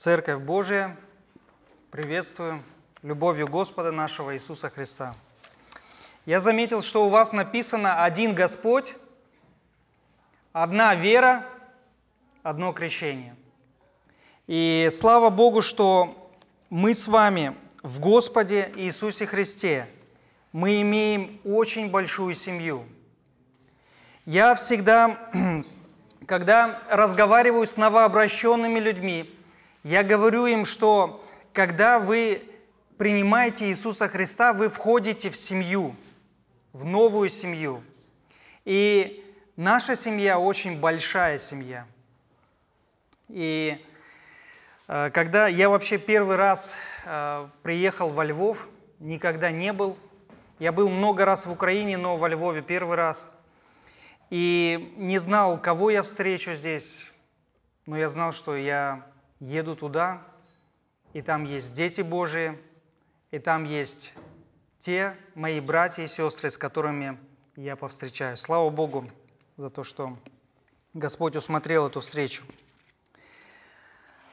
Церковь Божия, приветствую любовью Господа нашего Иисуса Христа. Я заметил, что у вас написано «один Господь», «одна вера», «одно крещение». И слава Богу, что мы с вами в Господе Иисусе Христе, мы имеем очень большую семью. Я всегда, когда разговариваю с новообращенными людьми, я говорю им, что когда вы принимаете Иисуса Христа, вы входите в семью, в новую семью. И наша семья очень большая семья. И э, когда я вообще первый раз э, приехал во Львов, никогда не был. Я был много раз в Украине, но во Львове первый раз. И не знал, кого я встречу здесь, но я знал, что я еду туда, и там есть дети Божии, и там есть те мои братья и сестры, с которыми я повстречаюсь. Слава Богу за то, что Господь усмотрел эту встречу.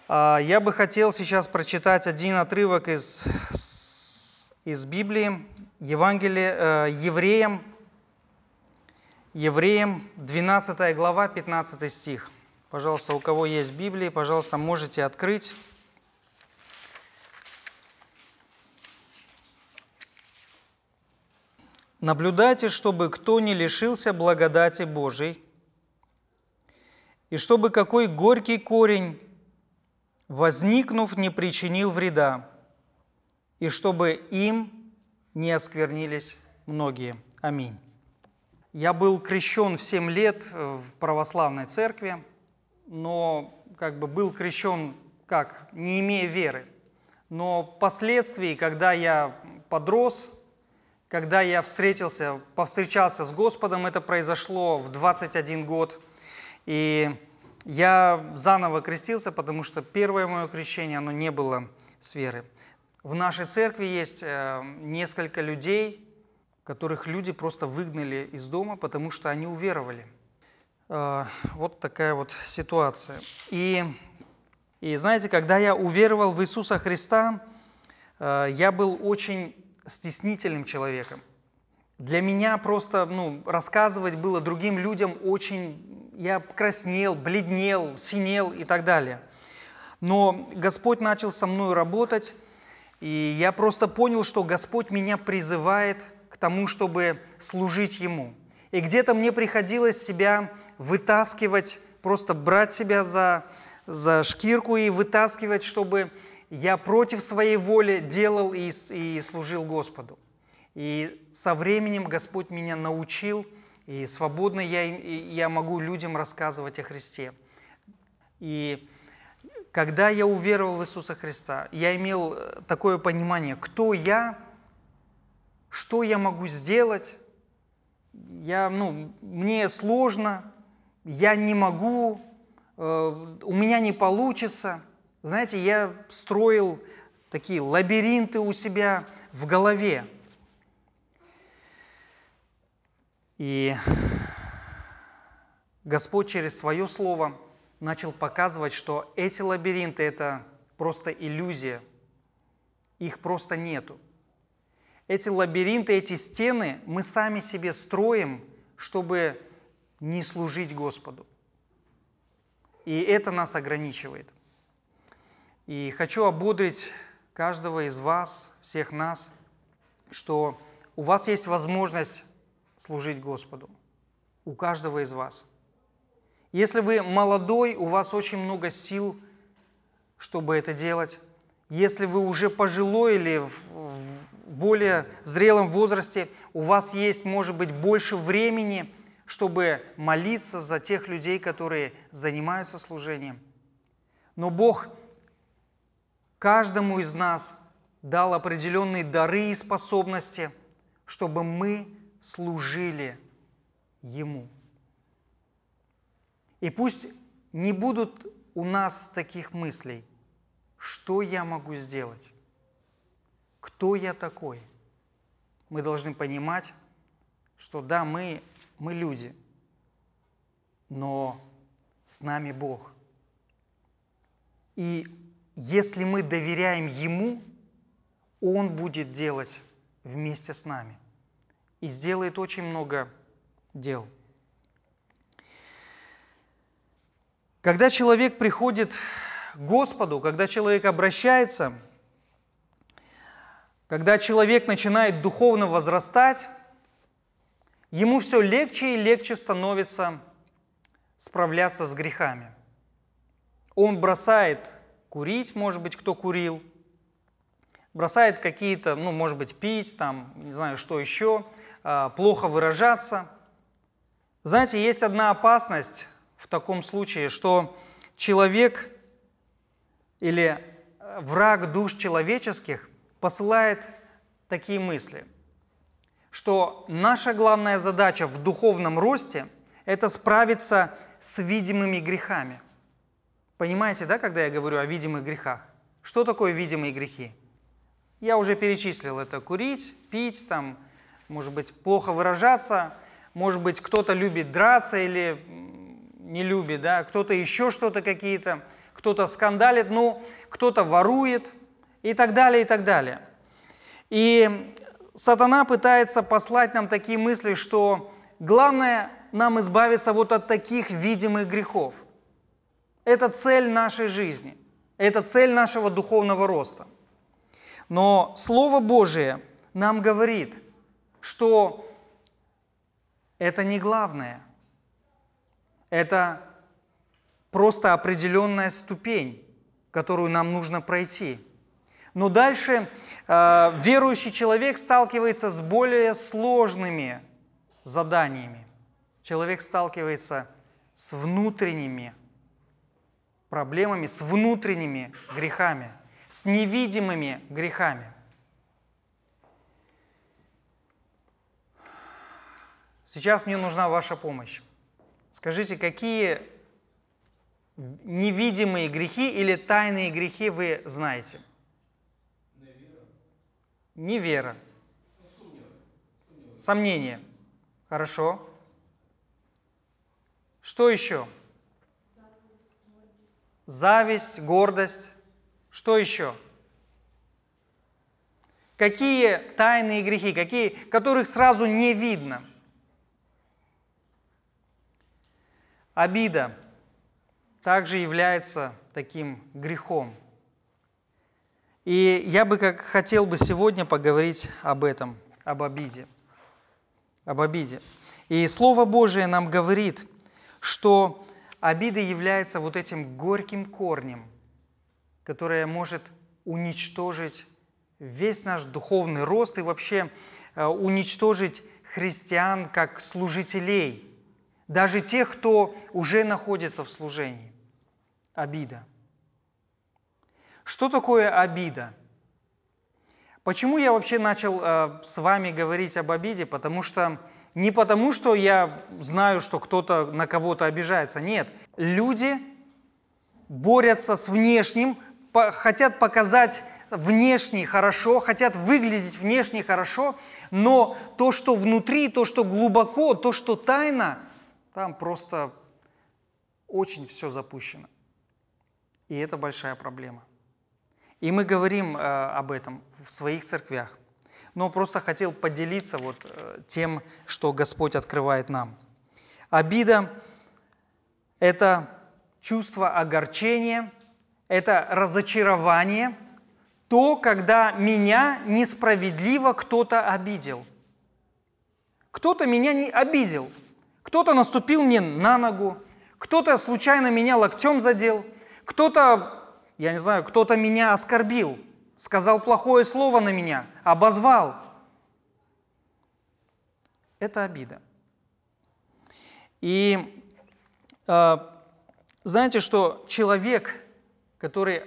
А, я бы хотел сейчас прочитать один отрывок из, из Библии, Евангелие э, Евреям, Евреям, 12 глава, 15 стих. Пожалуйста, у кого есть Библия, пожалуйста, можете открыть. Наблюдайте, чтобы кто не лишился благодати Божией, и чтобы какой горький корень, возникнув, не причинил вреда, и чтобы им не осквернились многие. Аминь. Я был крещен в 7 лет в православной церкви – но как бы был крещен как, не имея веры. Но впоследствии, когда я подрос, когда я встретился, повстречался с Господом, это произошло в 21 год, и я заново крестился, потому что первое мое крещение, оно не было с веры. В нашей церкви есть э, несколько людей, которых люди просто выгнали из дома, потому что они уверовали – вот такая вот ситуация. И, и знаете, когда я уверовал в Иисуса Христа, э, я был очень стеснительным человеком. Для меня просто ну, рассказывать было другим людям очень... Я краснел, бледнел, синел и так далее. Но Господь начал со мной работать, и я просто понял, что Господь меня призывает к тому, чтобы служить Ему. И где-то мне приходилось себя вытаскивать, просто брать себя за, за шкирку и вытаскивать, чтобы я против своей воли делал и, и служил Господу. И со временем Господь меня научил, и свободно я, я могу людям рассказывать о Христе. И когда я уверовал в Иисуса Христа, я имел э, такое понимание, кто я, что я могу сделать. Я, ну, мне сложно, я не могу, э, у меня не получится. Знаете, я строил такие лабиринты у себя в голове. И Господь через свое слово начал показывать, что эти лабиринты – это просто иллюзия, их просто нету. Эти лабиринты, эти стены мы сами себе строим, чтобы не служить Господу. И это нас ограничивает. И хочу ободрить каждого из вас, всех нас, что у вас есть возможность служить Господу. У каждого из вас. Если вы молодой, у вас очень много сил, чтобы это делать. Если вы уже пожилой или в более зрелом возрасте, у вас есть, может быть, больше времени – чтобы молиться за тех людей, которые занимаются служением. Но Бог каждому из нас дал определенные дары и способности, чтобы мы служили Ему. И пусть не будут у нас таких мыслей, что я могу сделать, кто я такой. Мы должны понимать, что да, мы мы люди, но с нами Бог. И если мы доверяем Ему, Он будет делать вместе с нами и сделает очень много дел. Когда человек приходит к Господу, когда человек обращается, когда человек начинает духовно возрастать, ему все легче и легче становится справляться с грехами. Он бросает курить, может быть, кто курил, бросает какие-то, ну, может быть, пить, там, не знаю, что еще, а, плохо выражаться. Знаете, есть одна опасность в таком случае, что человек или враг душ человеческих посылает такие мысли, что наша главная задача в духовном росте – это справиться с видимыми грехами. Понимаете, да, когда я говорю о видимых грехах? Что такое видимые грехи? Я уже перечислил это. Курить, пить, там, может быть, плохо выражаться, может быть, кто-то любит драться или не любит, да, кто-то еще что-то какие-то, кто-то скандалит, ну, кто-то ворует и так далее, и так далее. И сатана пытается послать нам такие мысли, что главное нам избавиться вот от таких видимых грехов. Это цель нашей жизни, это цель нашего духовного роста. Но Слово Божие нам говорит, что это не главное. Это просто определенная ступень, которую нам нужно пройти. Но дальше э, верующий человек сталкивается с более сложными заданиями. Человек сталкивается с внутренними проблемами, с внутренними грехами, с невидимыми грехами. Сейчас мне нужна ваша помощь. Скажите, какие невидимые грехи или тайные грехи вы знаете? Невера. Сомнение. Хорошо. Что еще? Зависть, гордость. Что еще? Какие тайные грехи, какие, которых сразу не видно – Обида также является таким грехом. И я бы как хотел бы сегодня поговорить об этом, об обиде. Об обиде. И Слово Божие нам говорит, что обида является вот этим горьким корнем, которое может уничтожить весь наш духовный рост и вообще э, уничтожить христиан как служителей – даже тех, кто уже находится в служении. Обида. Что такое обида? Почему я вообще начал э, с вами говорить об обиде? Потому что не потому, что я знаю, что кто-то на кого-то обижается. Нет, люди борются с внешним, по, хотят показать внешне хорошо, хотят выглядеть внешне хорошо, но то, что внутри, то, что глубоко, то, что тайна, там просто очень все запущено. И это большая проблема. И мы говорим э, об этом в своих церквях. Но просто хотел поделиться вот э, тем, что Господь открывает нам. Обида – это чувство огорчения, это разочарование, то, когда меня несправедливо кто-то обидел. Кто-то меня не обидел – кто-то наступил мне на ногу, кто-то случайно меня локтем задел, кто-то, я не знаю, кто-то меня оскорбил, сказал плохое слово на меня, обозвал. Это обида. И э, знаете, что человек, который,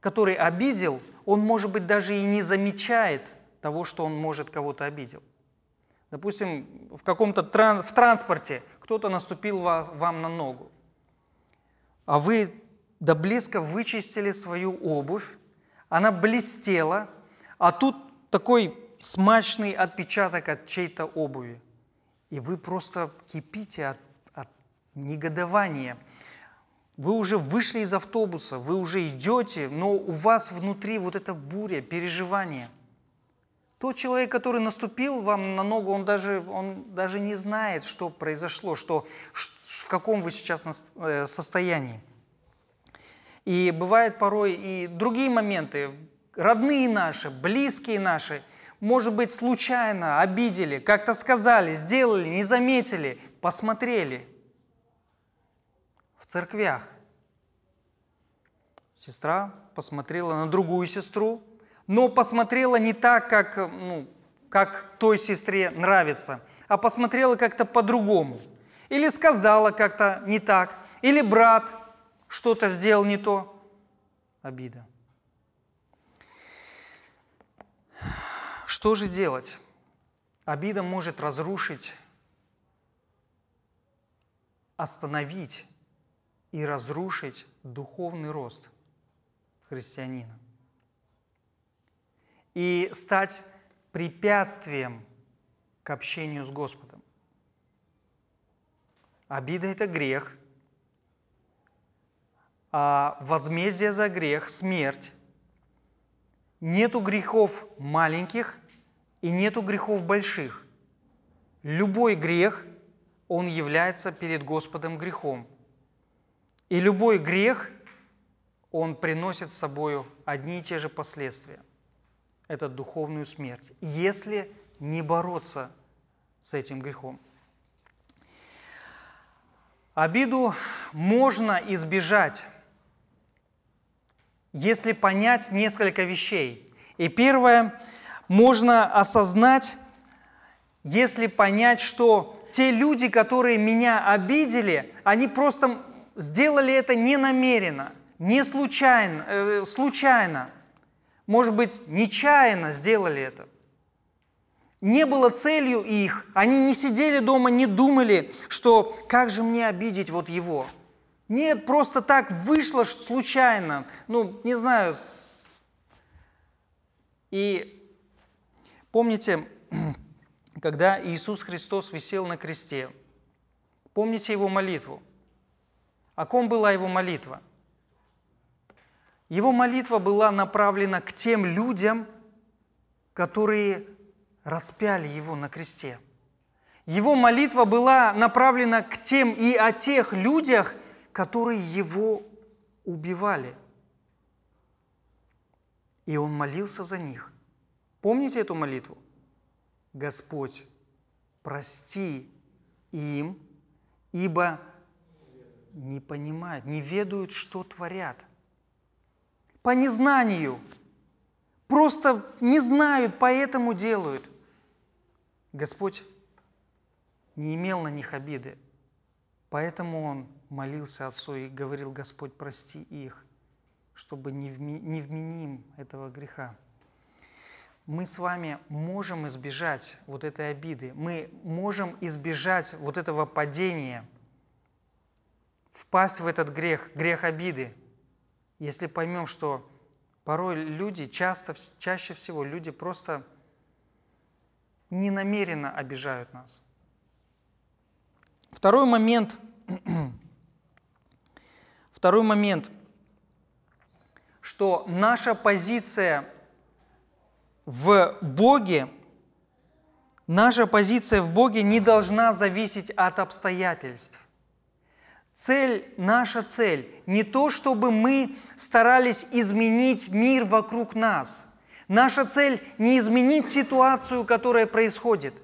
который обидел, он, может быть, даже и не замечает того, что он, может, кого-то обидел. Допустим, в каком-то тран в транспорте кто-то наступил вас, вам на ногу, а вы до блеска вычистили свою обувь, она блестела, а тут такой смачный отпечаток от чьей-то обуви. И вы просто кипите от, от негодования. Вы уже вышли из автобуса, вы уже идете, но у вас внутри вот эта буря, переживание. Тот человек, который наступил вам на ногу, он даже, он даже не знает, что произошло, что, в каком вы сейчас э, состоянии. И бывают порой и другие моменты, родные наши, близкие наши, может быть, случайно обидели, как-то сказали, сделали, не заметили, посмотрели в церквях. Сестра посмотрела на другую сестру, но посмотрела не так, как, ну, как той сестре нравится, а посмотрела как-то по-другому. Или сказала как-то не так, или брат что-то сделал не то. Обида. Что же делать? Обида может разрушить, остановить и разрушить духовный рост христианина. И стать препятствием к общению с Господом. Обида – это грех, возмездие за грех – смерть. Нету грехов маленьких и нету грехов больших. Любой грех, он является перед Господом грехом. И любой грех, он приносит с собой одни и те же последствия. Это духовную смерть, если не бороться с этим грехом. Обиду можно избежать, если понять несколько вещей. И первое, можно осознать, если понять, что те люди, которые меня обидели, они просто сделали это не намеренно, не случайно, э, случайно, может быть, нечаянно сделали это. Не было целью их, они не сидели дома, не думали, что как же мне обидеть вот его. Нет, просто так вышло случайно, ну, не знаю, и помните, когда Иисус Христос висел на кресте, помните Его молитву? О ком была Его молитва? Его молитва была направлена к тем людям, которые распяли Его на кресте. Его молитва была направлена к тем и о тех людях, которые Его убивали – и он молился за них. Помните эту молитву? Господь, прости им, ибо не понимают, не ведают, что творят. По незнанию. Просто не знают, поэтому делают. Господь не имел на них обиды. Поэтому он молился Отцу и говорил, Господь, прости их – чтобы не, не вменим этого греха. Мы с вами можем избежать вот этой обиды, мы можем избежать вот этого падения, впасть в этот грех, грех обиды, если поймем, что порой люди, часто, чаще всего люди просто ненамеренно обижают нас. Второй момент, второй момент – что наша позиция в Боге, наша позиция в Боге не должна зависеть от обстоятельств. Цель, наша цель, не то, чтобы мы старались изменить мир вокруг нас. Наша цель не изменить ситуацию, которая происходит.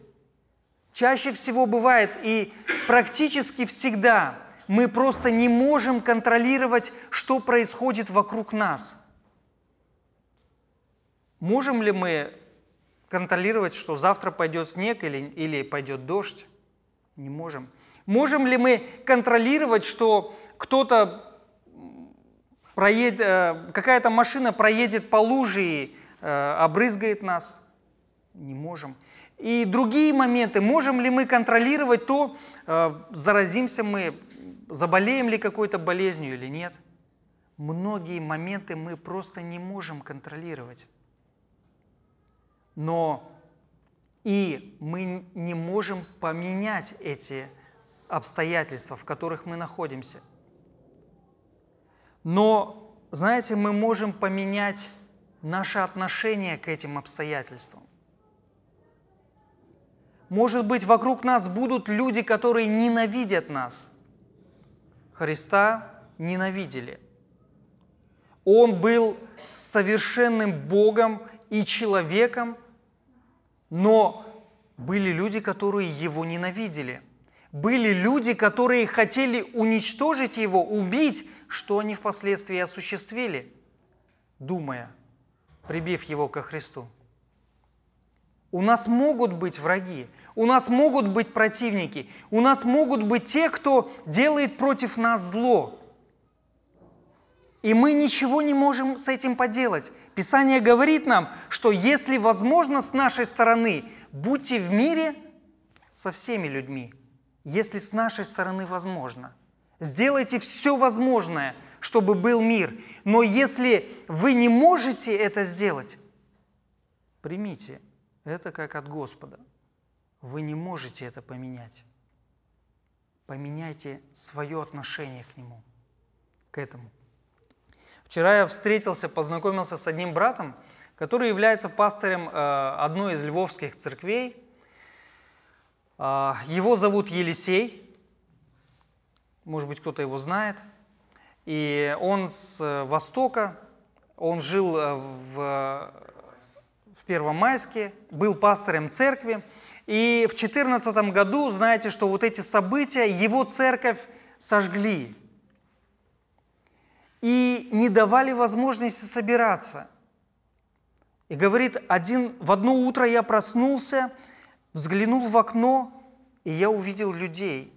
Чаще всего бывает и практически всегда мы просто не можем контролировать, что происходит вокруг нас. Можем ли мы контролировать, что завтра пойдет снег или, или пойдет дождь? Не можем. Можем ли мы контролировать, что кто-то проедет, э, какая-то машина проедет по луже и э, обрызгает нас? Не можем. И другие моменты. Можем ли мы контролировать то, э, заразимся мы заболеем ли какой-то болезнью или нет. Многие моменты мы просто не можем контролировать. Но и мы не можем поменять эти обстоятельства, в которых мы находимся. Но, знаете, мы можем поменять наше отношение к этим обстоятельствам. Может быть, вокруг нас будут люди, которые ненавидят нас. Христа ненавидели. Он был совершенным Богом и человеком, но были люди, которые его ненавидели. Были люди, которые хотели уничтожить его, убить, что они впоследствии осуществили, думая, прибив его ко Христу. У нас могут быть враги, у нас могут быть противники, у нас могут быть те, кто делает против нас зло. И мы ничего не можем с этим поделать. Писание говорит нам, что если возможно с нашей стороны, будьте в мире со всеми людьми, если с нашей стороны возможно. Сделайте все возможное, чтобы был мир. Но если вы не можете это сделать, примите это как от Господа. Вы не можете это поменять. Поменяйте свое отношение к Нему, к этому. Вчера я встретился, познакомился с одним братом, который является пастырем э, одной из львовских церквей. Э, его зовут Елисей. Может быть, кто-то его знает. И он с э, Востока, он жил в, в Первомайске, был пастором церкви. И в 2014 году, знаете, что вот эти события, его церковь сожгли и не давали возможности собираться. И говорит, один, в одно утро я проснулся, взглянул в окно, и я увидел людей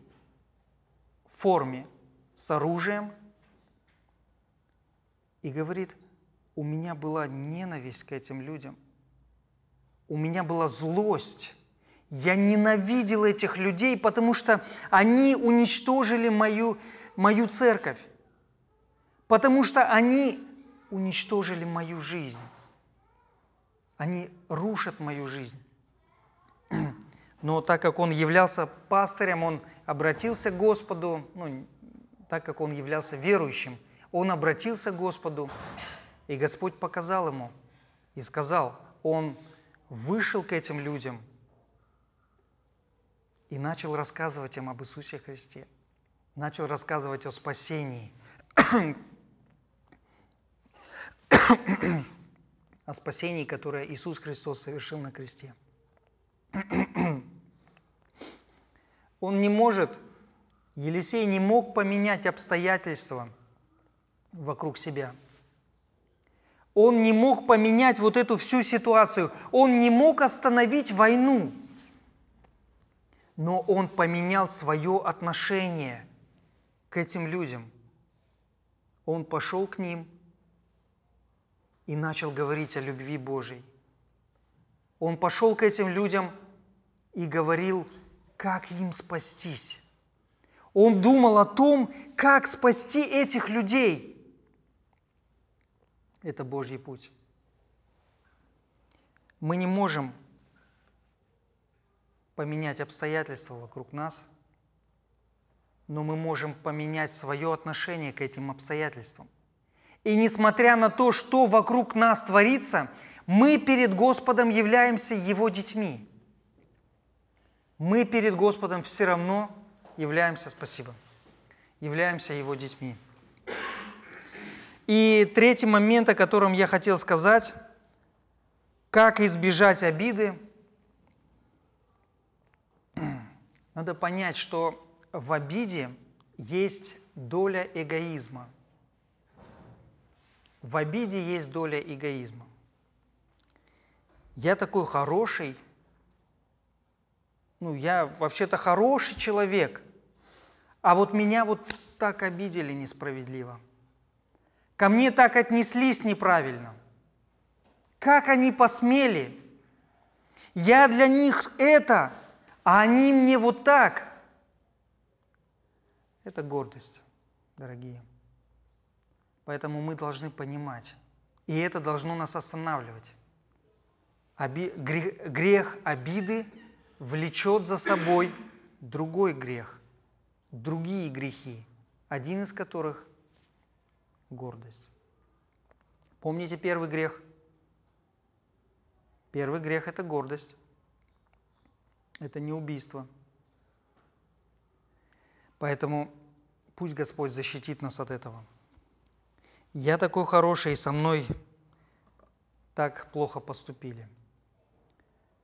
в форме, с оружием. И говорит, у меня была ненависть к этим людям. У меня была злость. Я ненавидел этих людей, потому что они уничтожили мою, мою церковь потому что они уничтожили мою жизнь. Они рушат мою жизнь. Но так как он являлся пастырем, он обратился к Господу, ну, так как он являлся верующим, он обратился к Господу, и Господь показал ему и сказал, он вышел к этим людям и начал рассказывать им об Иисусе Христе, начал рассказывать о спасении, о спасении, которое Иисус Христос совершил на кресте. Он не может, Елисей не мог поменять обстоятельства вокруг себя. Он не мог поменять вот эту всю ситуацию. Он не мог остановить войну. Но он поменял свое отношение к этим людям. Он пошел к ним – и начал говорить о любви Божьей. Он пошел к этим людям и говорил, как им спастись. Он думал о том, как спасти этих людей. Это Божий путь. Мы не можем поменять обстоятельства вокруг нас, но мы можем поменять свое отношение к этим обстоятельствам – и несмотря на то, что вокруг нас творится, мы перед Господом являемся Его детьми. Мы перед Господом все равно являемся, спасибо, являемся Его детьми. И третий момент, о котором я хотел сказать, как избежать обиды. Надо понять, что в обиде есть доля эгоизма – в обиде есть доля эгоизма. Я такой хороший, ну, я вообще-то хороший человек, а вот меня вот так обидели несправедливо. Ко мне так отнеслись неправильно. Как они посмели? Я для них это, а они мне вот так. Это гордость, дорогие. Поэтому мы должны понимать, и это должно нас останавливать. Оби... Грех, грех обиды влечет за собой другой грех, другие грехи, один из которых гордость. Помните первый грех? Первый грех – это гордость. Это не убийство. Поэтому пусть Господь защитит нас от этого. Я такой хороший, и со мной так плохо поступили.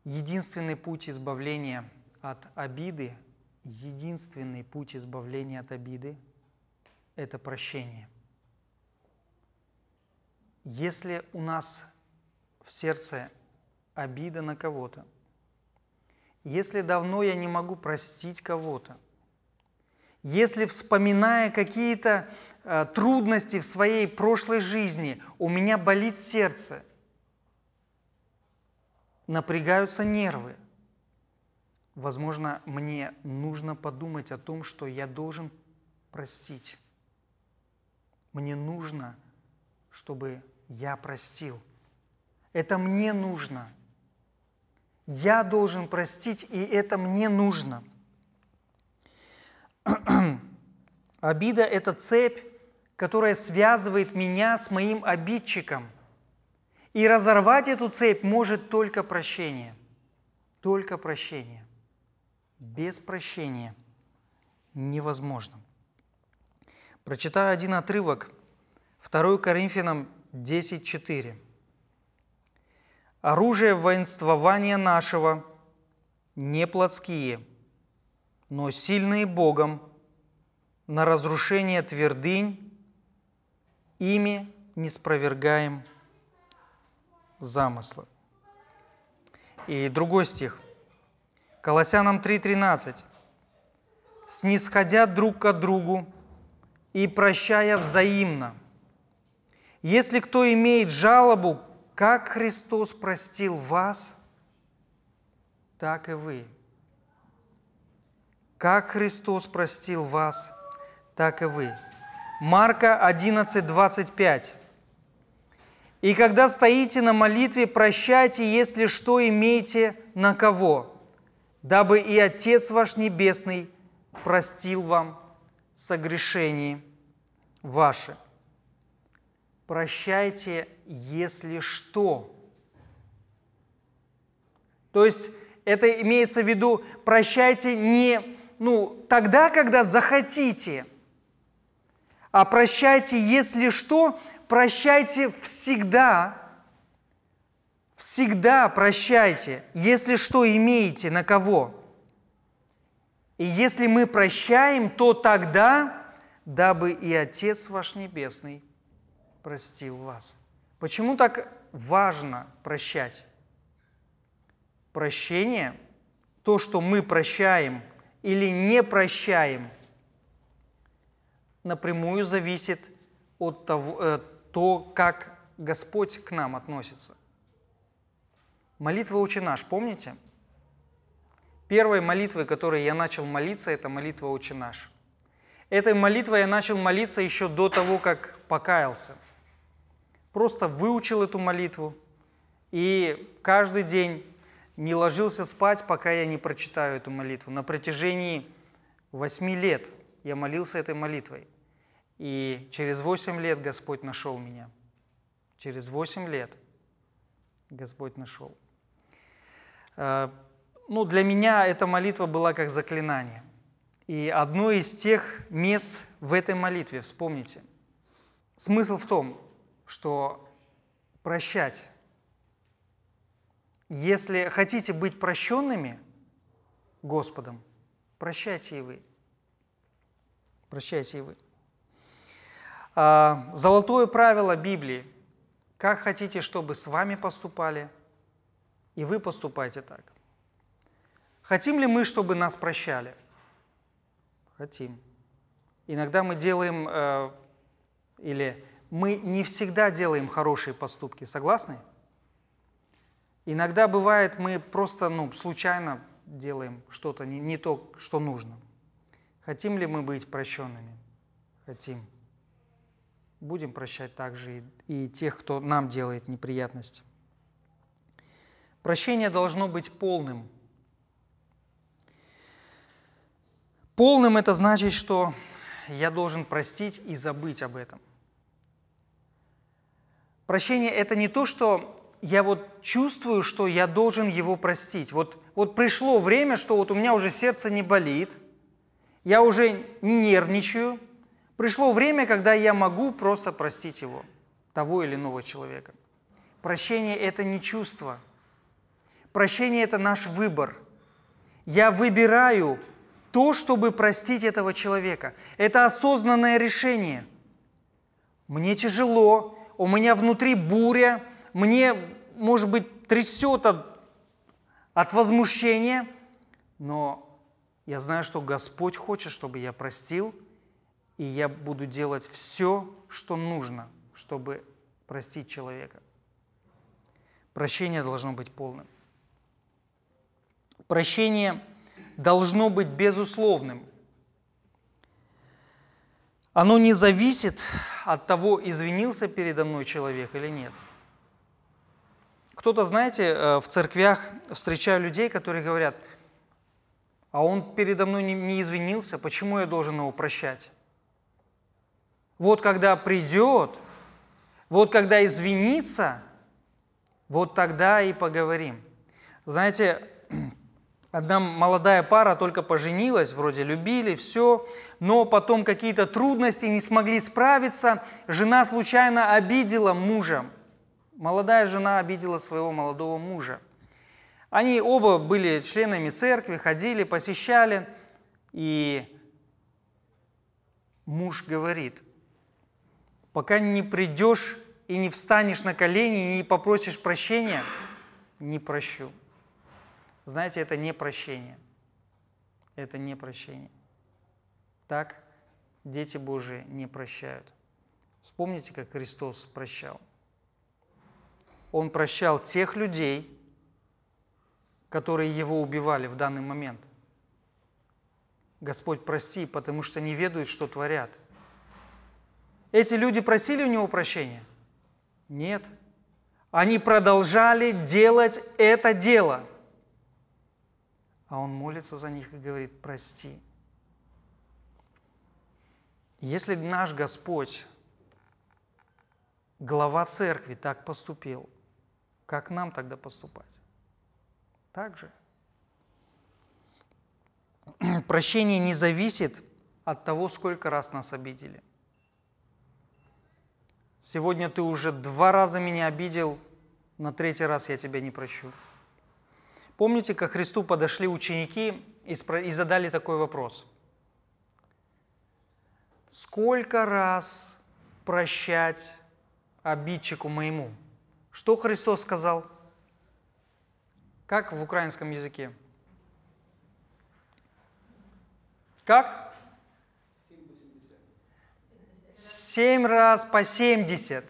Единственный путь избавления от обиды, единственный путь избавления от обиды – это прощение. Если у нас в сердце обида на кого-то, если давно я не могу простить кого-то, если, вспоминая какие-то э, трудности в своей прошлой жизни, у меня болит сердце, напрягаются нервы, возможно, мне нужно подумать о том, что я должен простить. Мне нужно, чтобы я простил. Это мне нужно. Я должен простить, и это мне нужно. Обида – это цепь, которая связывает меня с моим обидчиком. И разорвать эту цепь может только прощение. Только прощение. Без прощения невозможно. Прочитаю один отрывок. 2 Коринфянам 10.4. «Оружие воинствования нашего не плотские, но сильные Богом на разрушение твердынь, ими не спровергаем замысла». И другой стих. Колоссянам 3.13. «Снисходя друг к другу и прощая взаимно – если кто имеет жалобу, как Христос простил вас, так и вы. Как Христос простил вас, так и вы. Марка 11, 25. «И когда стоите на молитве, прощайте, если что имеете на кого, дабы и Отец ваш Небесный простил вам согрешение ваше» прощайте, если что. То есть это имеется в виду, прощайте не ну, тогда, когда захотите, а прощайте, если что, прощайте всегда, всегда прощайте, если что имеете, на кого. И если мы прощаем, то тогда, дабы и Отец ваш Небесный простил вас. Почему так важно прощать? Прощение, то, что мы прощаем или не прощаем, напрямую зависит от того, э, то, как Господь к нам относится. Молитва «Отче наш», помните? Первой молитвой, которой я начал молиться, это молитва «Отче наш». Этой молитвой я начал молиться еще до того, как покаялся – просто выучил эту молитву и каждый день не ложился спать, пока я не прочитаю эту молитву. На протяжении восьми лет я молился этой молитвой. И через восемь лет Господь нашел меня. Через восемь лет Господь нашел. Э, ну, для меня эта молитва была как заклинание. И одно из тех мест в этой молитве, вспомните. Смысл в том, что прощать. Если хотите быть прощенными Господом, прощайте и вы. Прощайте и вы. А, золотое правило Библии. Как хотите, чтобы с вами поступали, и вы поступайте так. Хотим ли мы, чтобы нас прощали? Хотим. Иногда мы делаем э, или мы не всегда делаем хорошие поступки, согласны? Иногда бывает, мы просто ну, случайно делаем что-то не, не то, что нужно. Хотим ли мы быть прощенными? Хотим. Будем прощать также и, и тех, кто нам делает неприятности. Прощение должно быть полным. Полным это значит, что я должен простить и забыть об этом. Прощение – это не то, что я вот чувствую, что я должен его простить. Вот, вот пришло время, что вот у меня уже сердце не болит, я уже не нервничаю. Пришло время, когда я могу просто простить его, того или иного человека. Прощение – это не чувство. Прощение – это наш выбор. Я выбираю то, чтобы простить этого человека. Это осознанное решение. Мне тяжело, у меня внутри буря, мне, может быть, трясет от, от возмущения, но я знаю, что Господь хочет, чтобы я простил, и я буду делать все, что нужно, чтобы простить человека. Прощение должно быть полным. Прощение должно быть безусловным. Оно не зависит от того, извинился передо мной человек или нет. Кто-то, знаете, э, в церквях встречаю людей, которые говорят, а он передо мной не извинился, почему я должен его прощать? Вот когда придет, вот когда извинится, вот тогда и поговорим. Знаете, Одна молодая пара только поженилась, вроде любили, все, но потом какие-то трудности, не смогли справиться. Жена случайно обидела мужа. Молодая жена обидела своего молодого мужа. Они оба были членами церкви, ходили, посещали. И муж говорит, пока не придешь и не встанешь на колени, и не попросишь прощения, не прощу. Знаете, это не прощение. Это не прощение. Так дети Божии не прощают. Вспомните, как Христос прощал. Он прощал тех людей, которые его убивали в данный момент. Господь, прости, потому что не ведают, что творят. Эти люди просили у него прощения? Нет. Они продолжали делать это дело – а он молится за них и говорит, прости. Если наш Господь, глава церкви, так поступил, как нам тогда поступать? Так же. Прощение не зависит от того, сколько раз нас обидели. Сегодня ты уже два раза меня обидел, на третий раз я тебя не прощу. Помните, как Христу подошли ученики и задали такой вопрос? Сколько раз прощать обидчику моему? Что Христос сказал? Как в украинском языке? Как? Семь раз по семьдесят.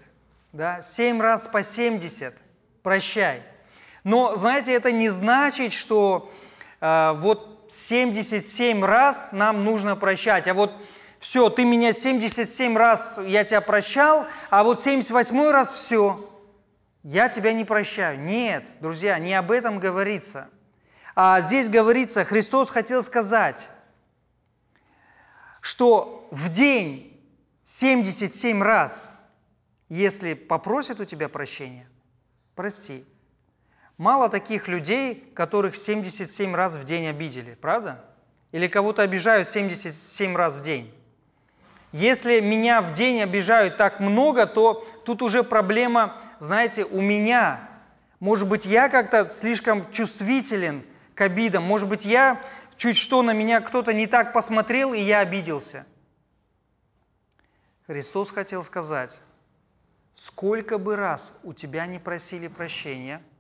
Да? Семь раз по семьдесят. Прощай. Но, знаете, это не значит, что э, вот 77 раз нам нужно прощать, а вот все, ты меня 77 раз, я тебя прощал, а вот 78 раз все, я тебя не прощаю. Нет, друзья, не об этом говорится. А здесь говорится, Христос хотел сказать, что в день 77 раз, если попросят у тебя прощения, прости. Мало таких людей, которых 77 раз в день обидели, правда? Или кого-то обижают 77 раз в день. Если меня в день обижают так много, то тут уже проблема, знаете, у меня. Может быть, я как-то слишком чувствителен к обидам. Может быть, я чуть что на меня кто-то не так посмотрел, и я обиделся. Христос хотел сказать, сколько бы раз у тебя не просили прощения –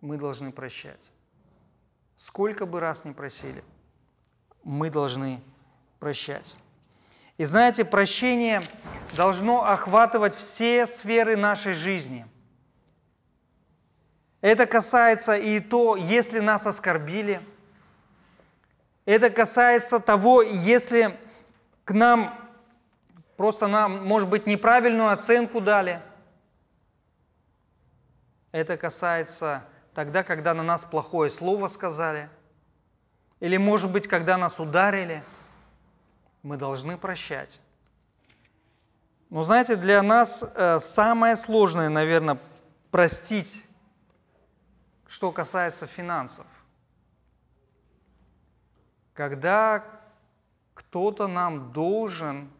мы должны прощать. Сколько бы раз ни просили, мы должны прощать. И знаете, прощение должно охватывать все сферы нашей жизни. Это касается и то, если нас оскорбили. Это касается того, если к нам просто нам, может быть, неправильную оценку дали. Это касается тогда, когда на нас плохое слово сказали, или, может быть, когда нас ударили, мы должны прощать. Но знаете, для нас э, самое сложное, наверное, простить, что касается финансов. Когда кто-то нам должен,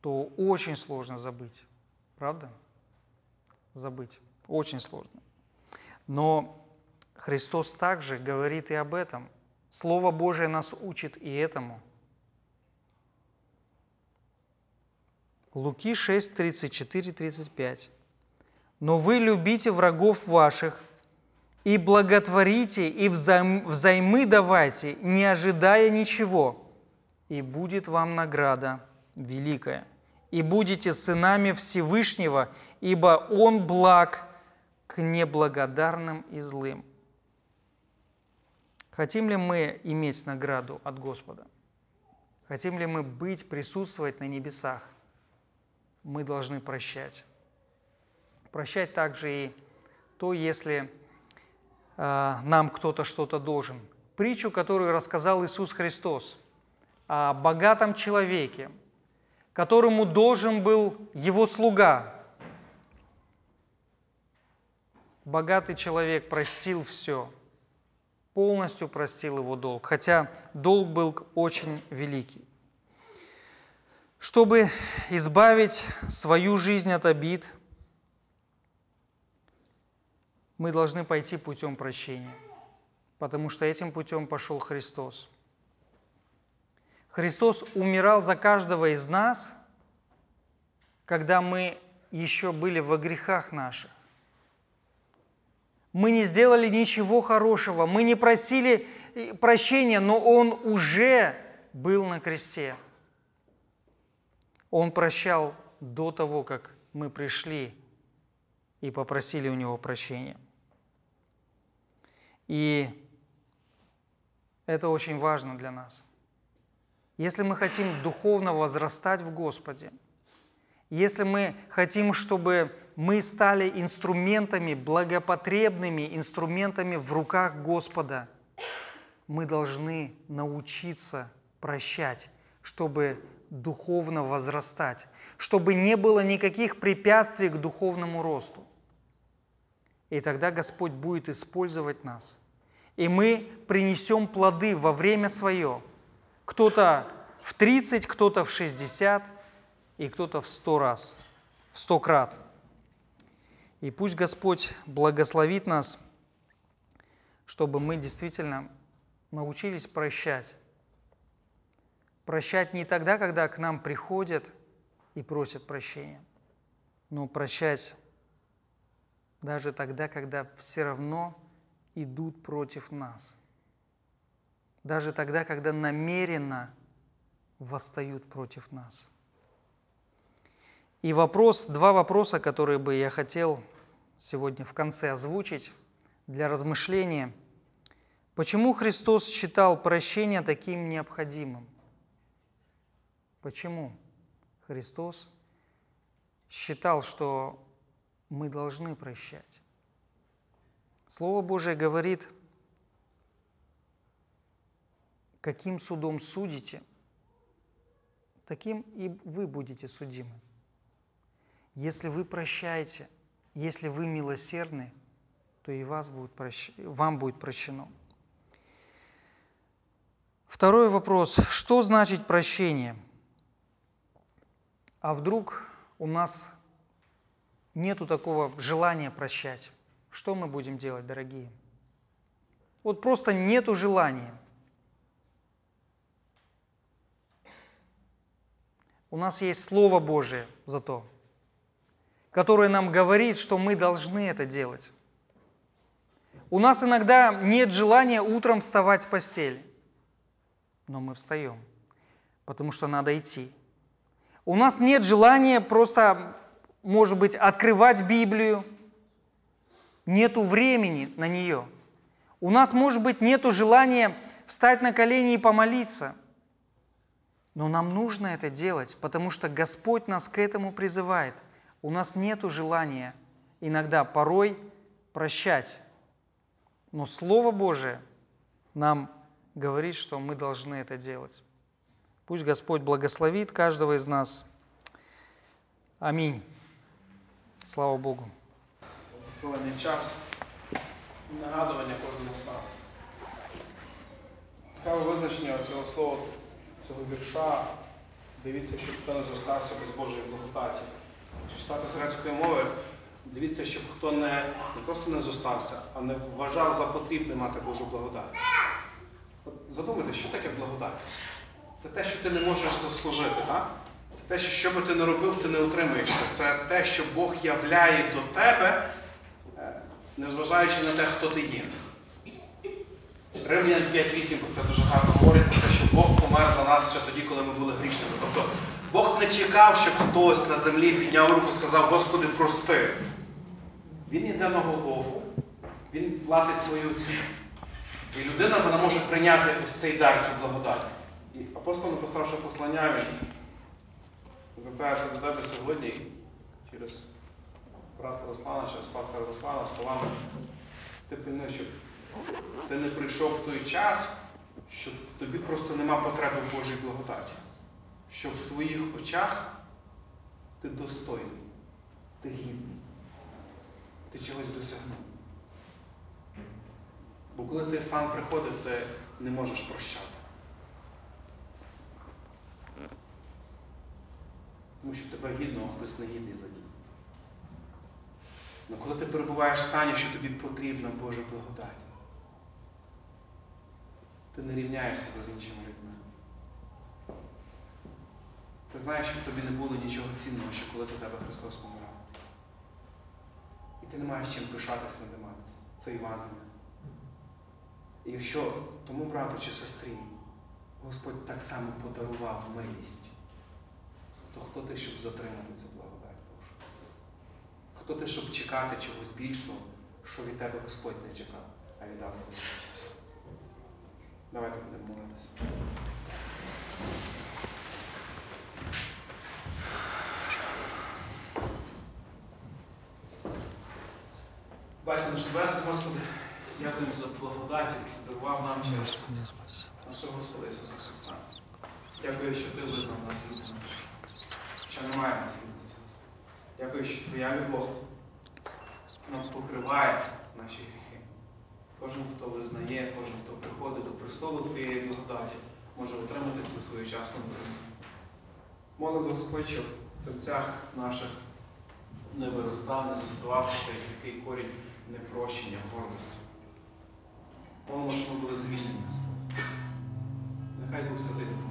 то очень сложно забыть. Правда? Забыть. Очень сложно. Но Христос также говорит и об этом. Слово Божие нас учит и этому. Луки 6, 34, 35. «Но вы любите врагов ваших, и благотворите, и взаймы давайте, не ожидая ничего, и будет вам награда великая, и будете сынами Всевышнего, ибо Он благ неблагодарным и злым». Хотим ли мы иметь награду от Господа? Хотим ли мы быть, присутствовать на небесах? Мы должны прощать. Прощать также и то, если э, нам кто-то что-то должен. Притчу, которую рассказал Иисус Христос о богатом человеке, которому должен был его слуга. Богатый человек простил все – полностью простил его долг, хотя долг был очень великий. Чтобы избавить свою жизнь от обид, мы должны пойти путем прощения, потому что этим путем пошел Христос. Христос умирал за каждого из нас, когда мы еще были во грехах наших. Мы не сделали ничего хорошего, мы не просили э, прощения, но Он уже был на кресте. Он прощал до того, как мы пришли и попросили у Него прощения. И это очень важно для нас. Если мы хотим духовно возрастать в Господе, если мы хотим, чтобы мы стали инструментами, благопотребными инструментами в руках Господа. Мы должны научиться прощать, чтобы духовно возрастать, чтобы не было никаких препятствий к духовному росту. И тогда Господь будет использовать нас. И мы принесем плоды во время свое. Кто-то в 30, кто-то в 60 и кто-то в 100 раз, в 100 крат – и пусть Господь благословит нас, чтобы мы действительно научились прощать. Прощать не тогда, когда к нам приходят и просят прощения, но прощать даже тогда, когда все равно идут против нас. Даже тогда, когда намеренно восстают против нас. И вопрос, два вопроса, которые бы я хотел сегодня в конце озвучить для размышления. Почему Христос считал прощение таким необходимым? Почему Христос считал, что мы должны прощать? Слово Божие говорит, каким судом судите, таким и вы будете судимы. Если вы прощаете, если вы милосердны, то и вас будет прощ... вам будет прощено. Второй вопрос. Что значит прощение? А вдруг у нас нету такого желания прощать? Что мы будем делать, дорогие? Вот просто нету желания. У нас есть Слово Божие зато – которое нам говорит, что мы должны это делать. У нас иногда нет желания утром вставать в постель, но мы встаем, потому что надо идти. У нас нет желания просто, может быть, открывать Библию, нету времени на нее. У нас, может быть, нету желания встать на колени и помолиться. Но нам нужно это делать, потому что Господь нас к этому призывает – у нас нет желания иногда, порой прощать. Но Слово Божие нам говорит, что мы должны это делать. Пусть Господь благословит каждого из нас – Аминь. Слава Богу. Благословений час і нагадування кожному з нас. Цікаве визначення цього слова, цього вірша. Дивіться, щоб хто не зостався без Божої благодаті. Читати з грецької мови, дивіться, щоб хто не, не просто не зостався, а не вважав за потрібне мати Божу благодать. От задумайтесь, що таке благодать? Це те, що ти не можеш заслужити, так? Це те, що що би ти не робив, ти не утримаєшся. Це те, що Бог являє до тебе, е, незважаючи на те, хто ти є. Римлян 5.8 про це дуже гарно говорить, про те, що Бог помер за нас ще тоді, коли ми були грішними. Тобто Бог не чекав, щоб хтось на землі підняв руку і сказав, Господи, прости. Він йде на Голгофу, він платить свою ціну. І людина вона може прийняти ось цей дар, цю благодать. І апостол, написавши послання, він звертається до тебе сьогодні через брата Руслана, через пастора Руслана словами. Ти пильнуй, щоб ти не прийшов в той час, що тобі просто нема потреби в Божій благодаті. Що в своїх очах ти достойний, ти гідний, ти чогось досягнув. Бо коли цей стан приходить, ти не можеш прощати. Тому що тебе гідно, а хтось не гідний за дій. Але коли ти перебуваєш в стані, що тобі потрібна Божа благодать, ти не рівняєш себе з іншими людьми. Ти знаєш, що в тобі не було нічого цінного, ще коли за тебе Христос помирав. І ти не маєш чим пишатись, надиматись. Це Євангеліє. І якщо тому брату чи сестрі Господь так само подарував милість, то хто ти, щоб затримати цю благодать Божу? Хто ти, щоб чекати чогось більшого, що від тебе Господь не чекав, а віддав своє життя? Давайте будемо молитися. Батько наш Небесний, Господи, дякуємо за благодать, яку дарував нам через нашого Господа Ісуса Христа. Дякую, що ти визнав нас гідними, що немає нас. Дякую, що Твоя любов нам покриває наші гріхи. Кожен, хто визнає, кожен, хто приходить до престолу Твоєї благодаті, може отримати цю своєчасну допомогу. Молимо, Господь, щоб в серцях наших не виростав, не заставався цей такий корінь непрощення, гордості. Молимо, щоб ми були звільнені, Господь. Нехай Дух Святий.